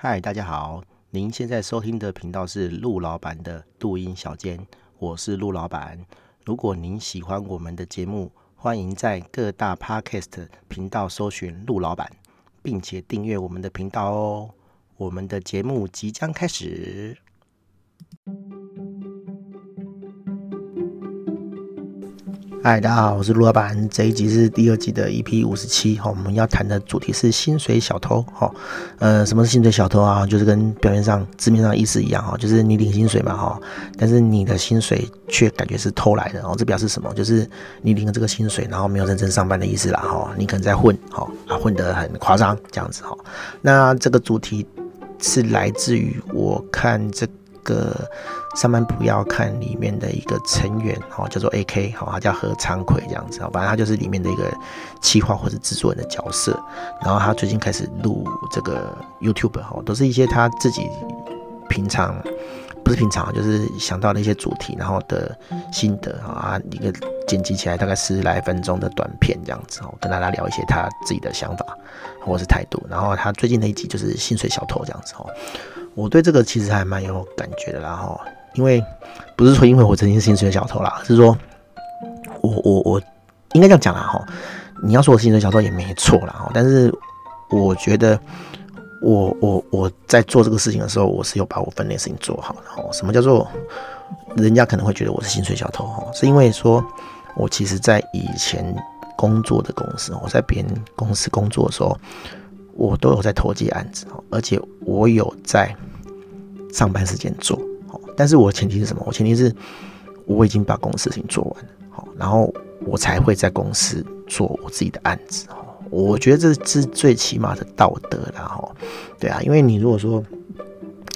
嗨，大家好，您现在收听的频道是陆老板的录音小间，我是陆老板。如果您喜欢我们的节目，欢迎在各大 Podcast 频道搜寻陆老板，并且订阅我们的频道哦。我们的节目即将开始。嗨，大家好，我是陆老板。这一集是第二季的 EP 五十七，哈，我们要谈的主题是薪水小偷，哈，呃，什么是薪水小偷啊？就是跟表面上字面上意思一样，哈，就是你领薪水嘛，哈，但是你的薪水却感觉是偷来的，哦，这表示什么？就是你领了这个薪水，然后没有认真上班的意思啦，哈，你可能在混，哈，啊，混得很夸张，这样子，哈。那这个主题是来自于我看这个。上班不要看里面的一个成员，哦，叫做 AK，好，他叫何昌奎这样子，反正他就是里面的一个企划或者制作人的角色。然后他最近开始录这个 YouTube，哈，都是一些他自己平常不是平常，就是想到的一些主题，然后的心得啊，一个剪辑起来大概十来分钟的短片这样子，哦，跟大家聊一些他自己的想法或者是态度。然后他最近的一集就是薪水小偷这样子，哦，我对这个其实还蛮有感觉的啦，哈。因为不是说因为我曾经是薪水小偷啦，是说我我我应该这样讲啦哈。你要说我薪水小偷也没错啦，但是我觉得我我我在做这个事情的时候，我是有把我分内事情做好的哈。什么叫做人家可能会觉得我是薪水小偷哈？是因为说我其实在以前工作的公司，我在别人公司工作的时候，我都有在投接案子哦，而且我有在上班时间做哦。但是我前提是什么？我前提是我已经把公司事情做完了，好，然后我才会在公司做我自己的案子哦，我觉得这是最起码的道德了，哈，对啊，因为你如果说，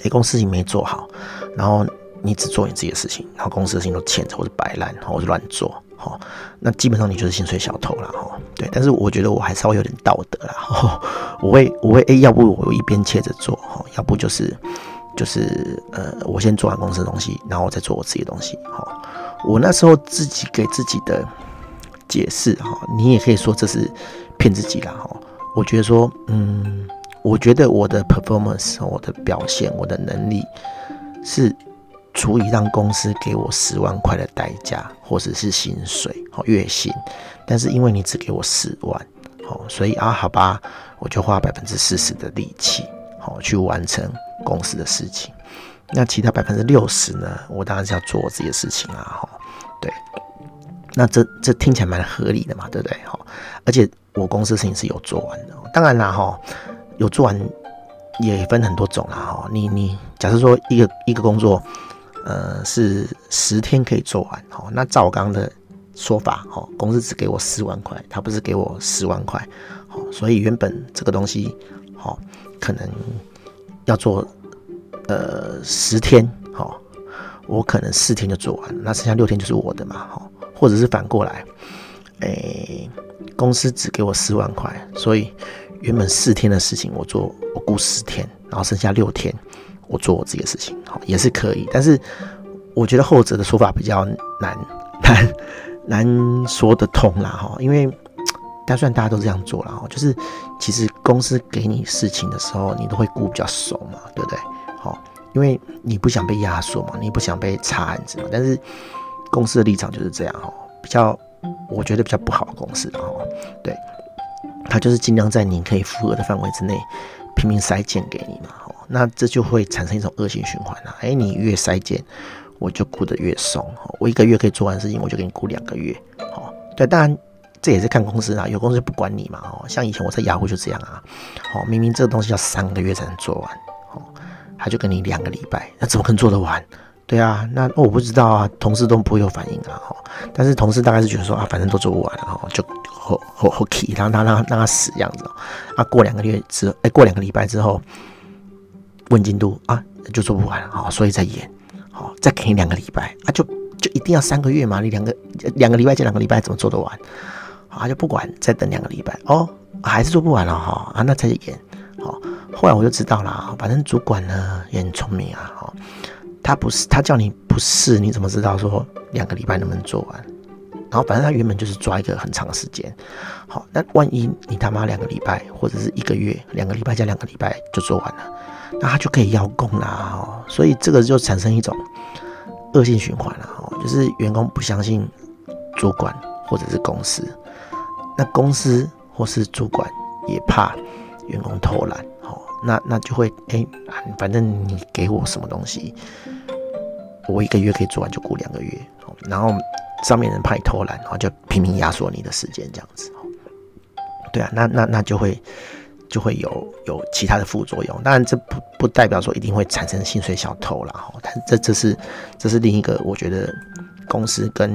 哎，公司事情没做好，然后你只做你自己的事情，然后公司的事情都欠着或者摆烂，或者乱做，哦，那基本上你就是薪水小偷了，哈，对。但是我觉得我还稍微有点道德了，我会我会哎，要不我一边切着做，哈，要不就是。就是呃，我先做完公司的东西，然后我再做我自己的东西。好，我那时候自己给自己的解释哈，你也可以说这是骗自己啦。哈。我觉得说，嗯，我觉得我的 performance，我的表现，我的能力是足以让公司给我十万块的代价，或者是薪水，好，月薪。但是因为你只给我十万，好，所以啊，好吧，我就花百分之四十的力气，好，去完成。公司的事情，那其他百分之六十呢？我当然是要做我自己的事情啊，哈，对，那这这听起来蛮合理的嘛，对不对？哈，而且我公司事情是有做完的，当然啦，哈，有做完也分很多种啦，哈，你你假设说一个一个工作，呃，是十天可以做完，哈，那照我刚刚的说法，哦，公司只给我四万块，他不是给我十万块，好，所以原本这个东西，好，可能。要做呃十天，好，我可能四天就做完，那剩下六天就是我的嘛，好，或者是反过来，诶、公司只给我四万块，所以原本四天的事情我做，我顾十天，然后剩下六天我做我自己的事情，好，也是可以，但是我觉得后者的说法比较难难难说得通啦，哈，因为。但虽然大家都这样做了哈，就是其实公司给你事情的时候，你都会顾比较熟嘛，对不对？好，因为你不想被压缩嘛，你不想被插案子嘛。但是公司的立场就是这样哈，比较我觉得比较不好的公司哈，对，他就是尽量在你可以负荷的范围之内拼命塞件给你嘛。那这就会产生一种恶性循环啊。哎，你越塞件，我就顾得越松。我一个月可以做完事情，我就给你顾两个月。好，对，当然。这也是看公司啊，有公司就不管你嘛，哦，像以前我在雅虎就这样啊，哦，明明这个东西要三个月才能做完，哦，他就给你两个礼拜，那怎么可能做得完？对啊，那我不知道啊，同事都不会有反应啊，哦，但是同事大概是觉得说啊，反正都做不完，然后就后后后 key，让他让让他死这样子，啊，过两个月之后，哎，过两个礼拜之后问进度啊，就做不完，好，所以再延，好，再给你两个礼拜，啊，就就一定要三个月嘛，你两个两个礼拜加两个礼拜怎么做得完？啊，就不管，再等两个礼拜哦，还是做不完了哈啊，那再演好。后来我就知道了，反正主管呢也很聪明啊，他不是他叫你不试，你怎么知道说两个礼拜能不能做完？然后反正他原本就是抓一个很长时间，好，那万一你他妈两个礼拜或者是一个月，两个礼拜加两个礼拜就做完了，那他就可以邀功啦，哦，所以这个就产生一种恶性循环了，哦，就是员工不相信主管或者是公司，那公司或是主管也怕员工偷懒，哦，那那就会哎，反正你给我什么东西，我一个月可以做完就雇两个月，然后。上面人怕你偷懒，然后就拼命压缩你的时间，这样子哦。对啊，那那那就会就会有有其他的副作用。当然，这不不代表说一定会产生薪水小偷了哈。但这这是这是另一个我觉得公司跟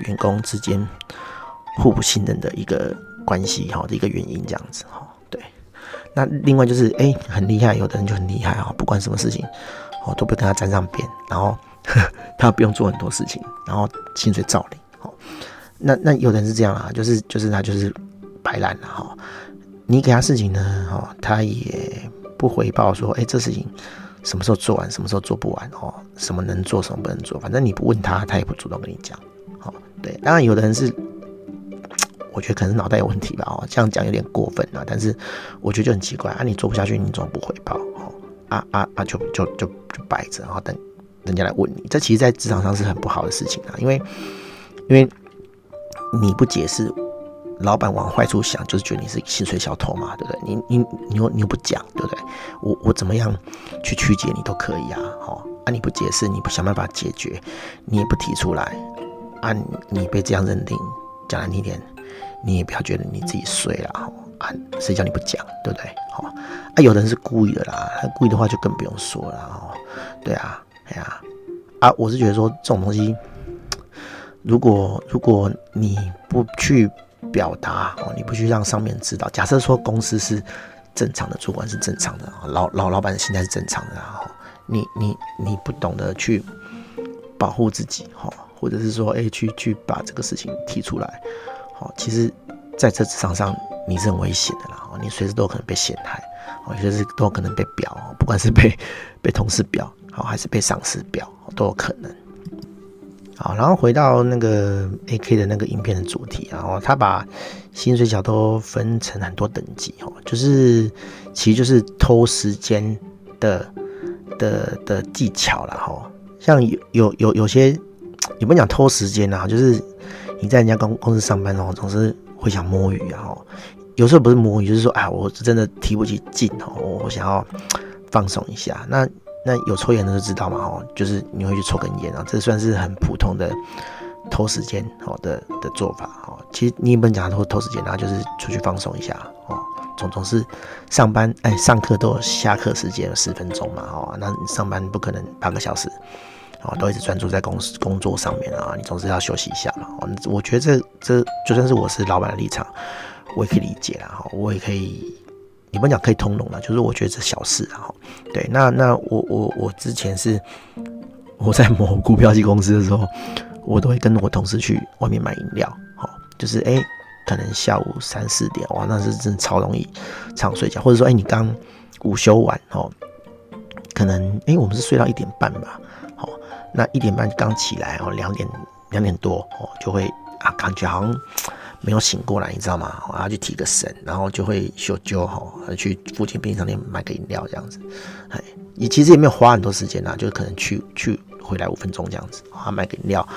员工之间互不信任的一个关系哈的一个原因，这样子哈。对，那另外就是哎、很厉害，有的人就很厉害啊，不管什么事情哦都不跟他沾上边，然后。他不用做很多事情，然后薪水照领。好，那那有的人是这样啊，就是就是他就是摆烂了哈。你给他事情呢，哦，他也不回报说，哎，这事情什么时候做完，什么时候做不完哦，什么能做，什么不能做，反正你不问他，他也不主动跟你讲。哦，对，当然有的人是，我觉得可能脑袋有问题吧，哦，这样讲有点过分了，但是我觉得就很奇怪啊，你做不下去，你怎么不回报？哦，啊啊啊，就就就就摆着，然后等。人家来问你，这其实，在职场上是很不好的事情啊，因为，因为你不解释，老板往坏处想，就是觉得你是薪水小偷嘛，对不对？你你你又你又不讲，对不对？我我怎么样去曲解你都可以啊，好啊，你不解释，你不想办法解决，你也不提出来，啊，你被这样认定，讲难听点，你也不要觉得你自己衰了，哈，啊，谁叫你不讲，对不对？好啊，有的人是故意的啦，他故意的话就更不用说了，哦，对啊。哎呀，啊，我是觉得说这种东西，如果如果你不去表达哦，你不去让上面知道，假设说公司是正常的，主管是正常的，老老老板的心态是正常的，然后你你你不懂得去保护自己哈，或者是说哎、去去把这个事情提出来，好，其实在这职场上你是很危险的啦，你随时都可能被陷害，哦，随时都可能被表，不管是被被同事表。好，还是被上司表都有可能。好，然后回到那个 AK 的那个影片的主题，然后他把薪水小偷分成很多等级哦，就是其实就是偷时间的的的技巧了哈。像有有有有些，也不能讲偷时间呐，就是你在人家公公司上班哦，总是会想摸鱼啊。有时候不是摸鱼，就是说啊，我真的提不起劲哦，我想要放松一下。那那有抽烟的都知道嘛，哦，就是你会去抽根烟啊，这算是很普通的偷时间好的的做法哦。其实你也不能讲偷偷时间，然后就是出去放松一下哦。总总是上班哎，上课都有下课时间有十分钟嘛，哦，那上班不可能八个小时哦，都一直专注在公司工作上面啊，你总是要休息一下嘛。哦，我觉得这这就算是我是老板的立场，我也可以理解啦，哈，我也可以。你们讲可以通融了，就是我觉得这小事啊，对，那那我我我之前是我在某股票机公司的时候，我都会跟我同事去外面买饮料，好，就是哎、可能下午三四点，哇，那是真的超容易常睡觉，或者说哎、你刚午休完哦，可能哎、我们是睡到一点半吧，好，那一点半刚起来哦，两点两点多哦，就会啊，感觉好像。没有醒过来，你知道吗？我要去提个神，然后就会修揪吼，去附近便利商店买个饮料这样子。哎，你其实也没有花很多时间呐，就可能去去回来五分钟这样子，啊，买个饮料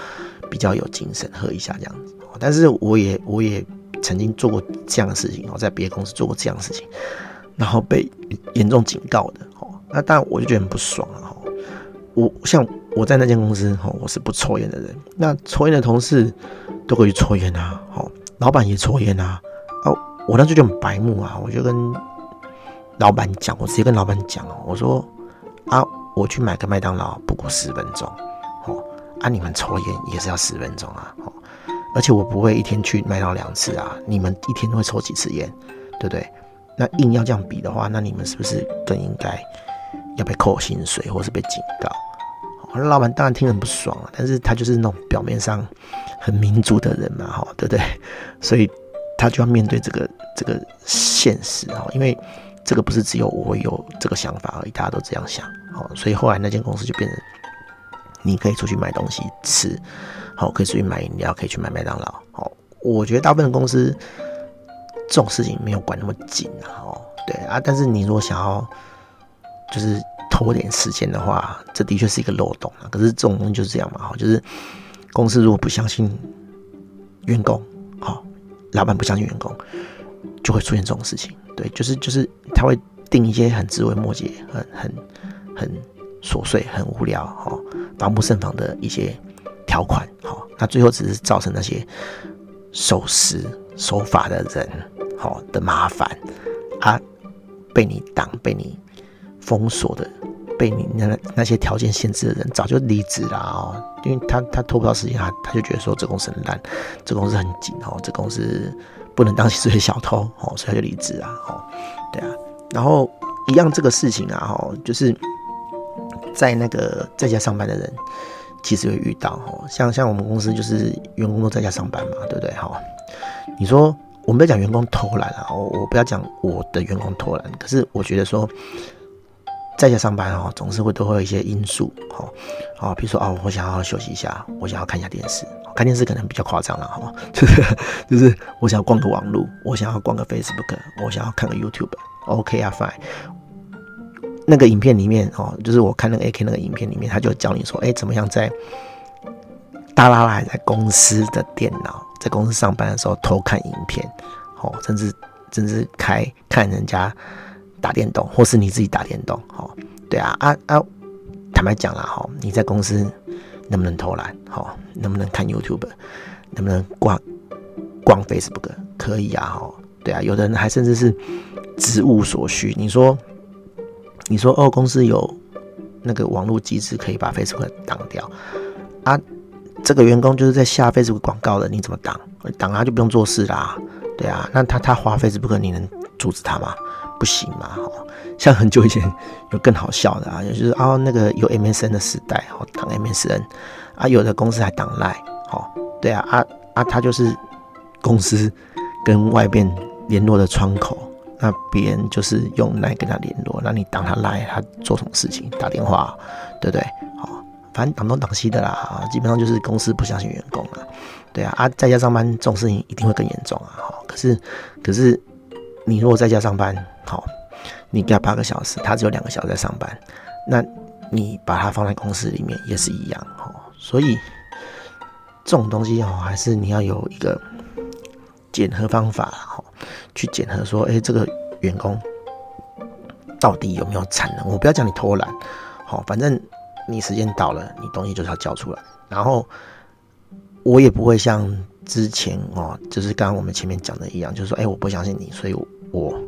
比较有精神喝一下这样子。但是我也我也曾经做过这样的事情我，在别的公司做过这样的事情，然后被严重警告的哦。那当然我就觉得很不爽啊。我像我在那间公司哦，我是不抽烟的人，那抽烟的同事都可以抽烟啊，好。老板也抽烟啊，啊，我那时候就很白目啊，我就跟老板讲，我直接跟老板讲哦，我说啊，我去买个麦当劳不过十分钟，哦，啊，你们抽烟也是要十分钟啊，哦，而且我不会一天去麦当劳两次啊，你们一天会抽几次烟，对不对？那硬要这样比的话，那你们是不是更应该要被扣薪水，或是被警告？老板当然听很不爽啊，但是他就是那种表面上很民主的人嘛，哈，对不对？所以他就要面对这个这个现实哈，因为这个不是只有我有这个想法而已，大家都这样想，哦，所以后来那间公司就变成你可以出去买东西吃，好，可以出去买饮料，可以去买麦当劳。好，我觉得大部分公司这种事情没有管那么紧啊。哦，对啊，但是你如果想要就是拖点时间的话，这的确是一个漏洞啊。可是这种东西就是这样嘛，哈，就是公司如果不相信员工，好，老板不相信员工，就会出现这种事情。对，就是就是他会定一些很枝微末节、很很很琐碎、很无聊、哈，防不胜防的一些条款，好，那最后只是造成那些守时守法的人，好的麻烦，啊，被你挡、被你封锁的、被你那那些条件限制的人，早就离职了哦，因为他他拖不到时间，他他就觉得说这公司很烂，这公司很紧哦，这公司。不能当薪水小偷哦，所以他就离职啊，哦，对啊，然后一样这个事情啊，哦，就是在那个在家上班的人，其实会遇到哦，像像我们公司就是员工都在家上班嘛，对不对？哈，你说我们不要讲员工偷懒啊，我我不要讲我的员工偷懒，可是我觉得说。在家上班哦，总是会都会有一些因素，哈，啊，比如说哦，我想要休息一下，我想要看一下电视，看电视可能比较夸张了，哈，就是就是我想要逛个网络，我想要逛个 Facebook，我想要看个 YouTube，OK 啊，Fine。那个影片里面哦，就是我看那个 AK 那个影片里面，他就教你说，哎，怎么样在大剌剌在公司的电脑，在公司上班的时候偷看影片，哦，甚至甚至开看人家。打电动，或是你自己打电动，哦，对啊，啊啊，坦白讲啦，哈，你在公司能不能偷懒，哈，能不能看 YouTube，能不能逛逛 Facebook，可以啊，哈，对啊，有的人还甚至是职务所需，你说，你说哦，公司有那个网络机制可以把 Facebook 挡掉，啊，这个员工就是在下 Facebook 广告的，你怎么挡？挡他就不用做事啦，对啊，那他他花 Facebook，你能阻止他吗？不行嘛，哈，像很久以前有更好笑的啊，也就是啊，那个有 MSN 的时代，哈，挡 MSN 啊，有的公司还挡赖，哈，对啊，啊啊，他就是公司跟外边联络的窗口，那别人就是用赖跟他联络，那你挡他赖，他做什么事情？打电话，对不对？好，反正挡东挡西的啦，啊基本上就是公司不相信员工了，对啊，啊，在家上班这种事情一定会更严重啊，哈，可是可是你如果在家上班，好，你给他八个小时，他只有两个小时在上班，那你把他放在公司里面也是一样哦。所以这种东西哦，还是你要有一个检核方法哈，去检核说，哎，这个员工到底有没有产能？我不要讲你偷懒，好，反正你时间到了，你东西就是要交出来。然后我也不会像之前哦，就是刚刚我们前面讲的一样，就是说，哎，我不相信你，所以我。我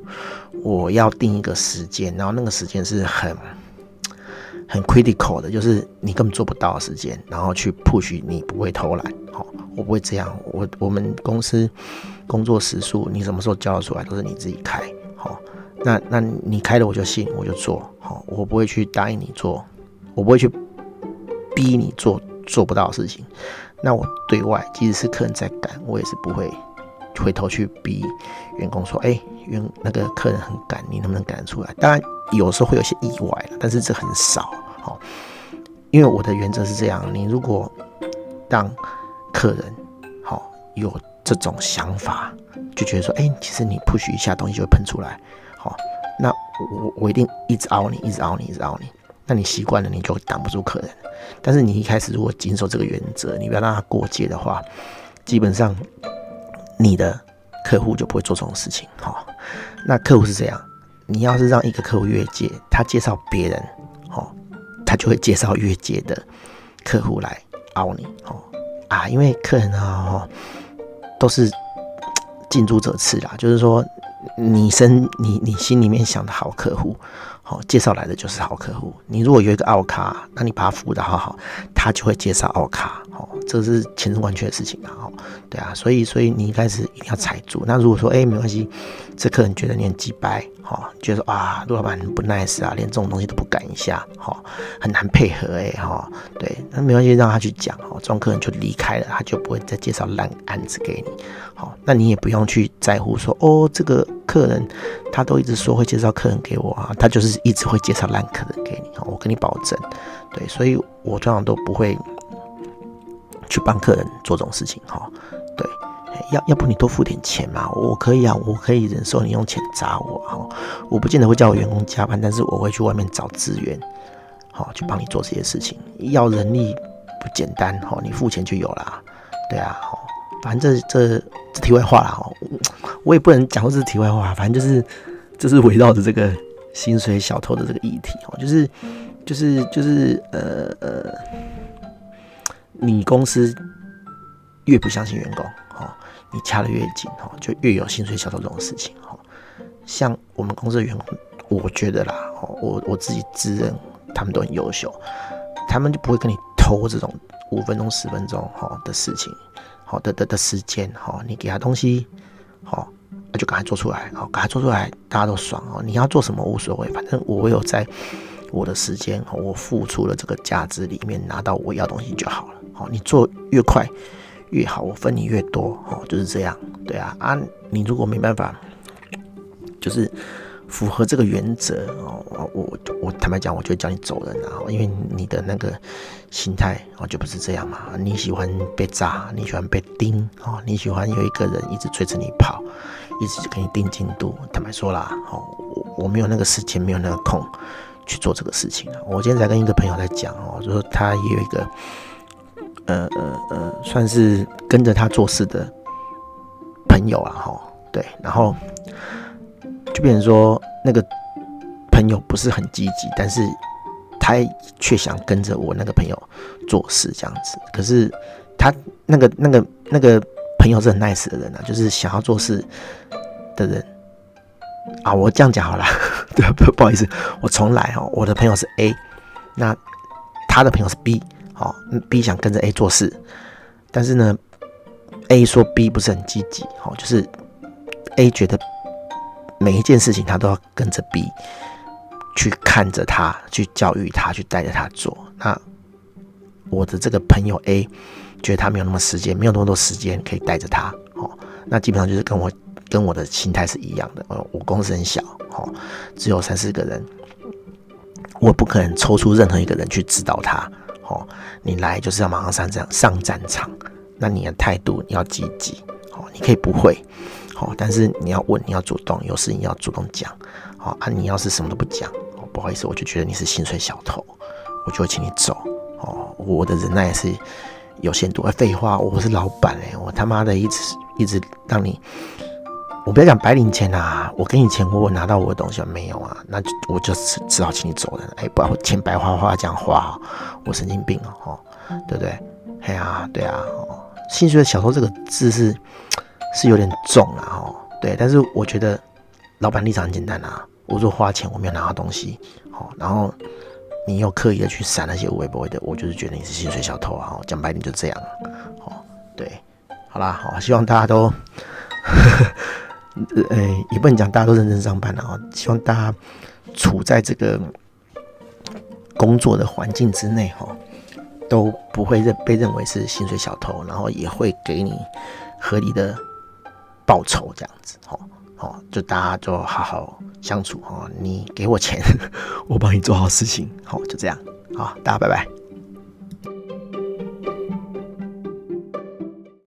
我要定一个时间，然后那个时间是很很 critical 的，就是你根本做不到的时间，然后去 push 你不会偷懒，好，我不会这样，我我们公司工作时数，你什么时候交得出来都是你自己开，好，那那你开了我就信，我就做，好，我不会去答应你做，我不会去逼你做做不到的事情，那我对外即使是客人在赶，我也是不会。回头去逼员工说：“哎，员那个客人很赶，你能不能赶得出来？”当然有时候会有些意外，但是这很少。好，因为我的原则是这样：你如果让客人好有这种想法，就觉得说：“哎，其实你 push 一下东西就会喷出来。”好，那我我一定一直熬你，一直熬你，一直熬你。那你习惯了，你就挡不住客人。但是你一开始如果谨守这个原则，你不要让他过界的话，基本上。你的客户就不会做这种事情，好，那客户是这样，你要是让一个客户越界，他介绍别人，好，他就会介绍越界的客户来凹你，哦啊，因为客人啊，都是近朱者赤啦，就是说你身你你心里面想的好客户。好，介绍来的就是好客户。你如果有一个奥卡，那你把他服务的好好，他就会介绍奥卡。哦，这是千真万确的事情啊。好，对啊，所以所以你一开始一定要踩住。那如果说，哎，没关系，这客人觉得你很鸡掰，好，觉得啊，陆老板很不 nice 啊，连这种东西都不敢一下，好，很难配合哎，哈，对，那没关系，让他去讲，哦，这种客人就离开了，他就不会再介绍烂案子给你。好，那你也不用去在乎说，哦，这个。客人他都一直说会介绍客人给我啊，他就是一直会介绍烂客人给你，我跟你保证，对，所以我通常都不会去帮客人做这种事情哈。对，要要不你多付点钱嘛，我可以啊，我可以忍受你用钱砸我哈。我不见得会叫我员工加班，但是我会去外面找资源，好去帮你做这些事情。要人力不简单哈，你付钱就有了。对啊，哦反正这这这题外话啦哈，我也不能讲这是题外话，反正就是就是围绕着这个薪水小偷的这个议题哦，就是就是就是呃呃，你公司越不相信员工，你掐得越紧哦，就越有薪水小偷这种事情哦。像我们公司的员工，我觉得啦，我我自己自认他们都很优秀，他们就不会跟你偷这种。五分钟、十分钟，哈的事情，好的的的时间，哈，你给他东西，好，那就赶快做出来，好，赶快做出来，大家都爽哦。你要做什么无所谓，反正我有在我的时间，我付出了这个价值里面拿到我要东西就好了。好，你做越快越好，我分你越多，哦，就是这样，对啊啊，你如果没办法，就是。符合这个原则哦，我我坦白讲，我就叫你走人啊，因为你的那个心态哦就不是这样嘛。你喜欢被炸，你喜欢被盯哦，你喜欢有一个人一直追着你跑，一直给你定进度。坦白说啦，哦，我我没有那个时间，没有那个空去做这个事情。我今天才跟一个朋友在讲哦，就说他也有一个呃呃呃，算是跟着他做事的朋友啊，哈，对，然后。就变成说，那个朋友不是很积极，但是他却想跟着我那个朋友做事这样子。可是他那个那个那个朋友是很 nice 的人啊，就是想要做事的人啊。我这样讲好了，对，不不好意思，我重来哦。我的朋友是 A，那他的朋友是 B，好，B 想跟着 A 做事，但是呢，A 说 B 不是很积极，好，就是 A 觉得。每一件事情，他都要跟着 B 去看着他，去教育他，去带着他做。那我的这个朋友 A 觉得他没有那么时间，没有那么多时间可以带着他。哦，那基本上就是跟我跟我的心态是一样的。哦，我公司很小，哦，只有三四个人，我不可能抽出任何一个人去指导他。哦，你来就是要马上上战上战场，那你的态度要积极。哦，你可以不会。哦，但是你要问，你要主动，有事你要主动讲。哦啊，你要是什么都不讲，哦，不好意思，我就觉得你是薪水小偷，我就会请你走。哦，我的忍耐是有限度。哎废话，我是老板哎，我他妈的一直一直让你，我不要讲白领钱啊，我给你钱，我我拿到我的东西没有啊？那就我就只只好请你走人。哎，不要钱白花花这样花，我神经病哦，对不对？哎呀，对啊，哦，薪水小偷这个字是。是有点重了哦，对，但是我觉得老板立场很简单啊，我说花钱我没有拿到东西，好，然后你又刻意的去闪那些微博的，我就是觉得你是薪水小偷啊，讲白点就这样，好，对，好啦，好，希望大家都，呃，也不能讲大家都认真上班了啊，希望大家处在这个工作的环境之内哈，都不会认被认为是薪水小偷，然后也会给你合理的。报酬这样子，哦哦，就大家就好好相处哦。你给我钱，我帮你做好事情，好，就这样，好，大家拜拜。